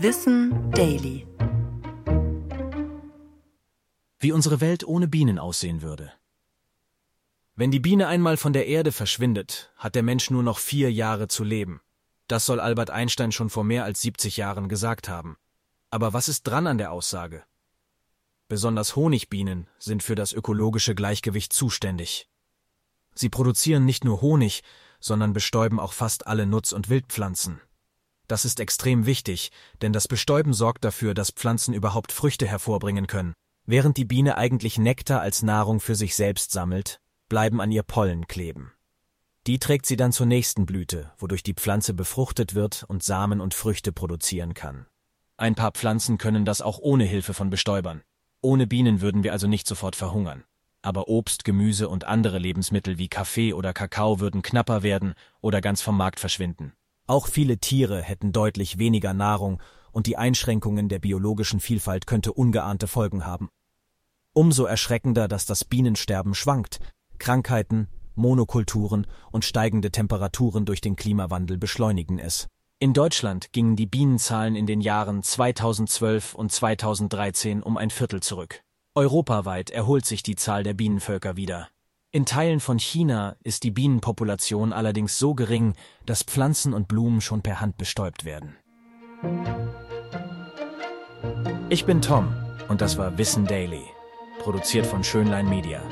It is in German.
Wissen Daily. Wie unsere Welt ohne Bienen aussehen würde. Wenn die Biene einmal von der Erde verschwindet, hat der Mensch nur noch vier Jahre zu leben. Das soll Albert Einstein schon vor mehr als 70 Jahren gesagt haben. Aber was ist dran an der Aussage? Besonders Honigbienen sind für das ökologische Gleichgewicht zuständig. Sie produzieren nicht nur Honig, sondern bestäuben auch fast alle Nutz- und Wildpflanzen. Das ist extrem wichtig, denn das Bestäuben sorgt dafür, dass Pflanzen überhaupt Früchte hervorbringen können. Während die Biene eigentlich Nektar als Nahrung für sich selbst sammelt, bleiben an ihr Pollen kleben. Die trägt sie dann zur nächsten Blüte, wodurch die Pflanze befruchtet wird und Samen und Früchte produzieren kann. Ein paar Pflanzen können das auch ohne Hilfe von Bestäubern. Ohne Bienen würden wir also nicht sofort verhungern. Aber Obst, Gemüse und andere Lebensmittel wie Kaffee oder Kakao würden knapper werden oder ganz vom Markt verschwinden. Auch viele Tiere hätten deutlich weniger Nahrung und die Einschränkungen der biologischen Vielfalt könnte ungeahnte Folgen haben. Umso erschreckender, dass das Bienensterben schwankt, Krankheiten, Monokulturen und steigende Temperaturen durch den Klimawandel beschleunigen es. In Deutschland gingen die Bienenzahlen in den Jahren 2012 und 2013 um ein Viertel zurück. Europaweit erholt sich die Zahl der Bienenvölker wieder. In Teilen von China ist die Bienenpopulation allerdings so gering, dass Pflanzen und Blumen schon per Hand bestäubt werden. Ich bin Tom und das war Wissen Daily, produziert von Schönlein Media.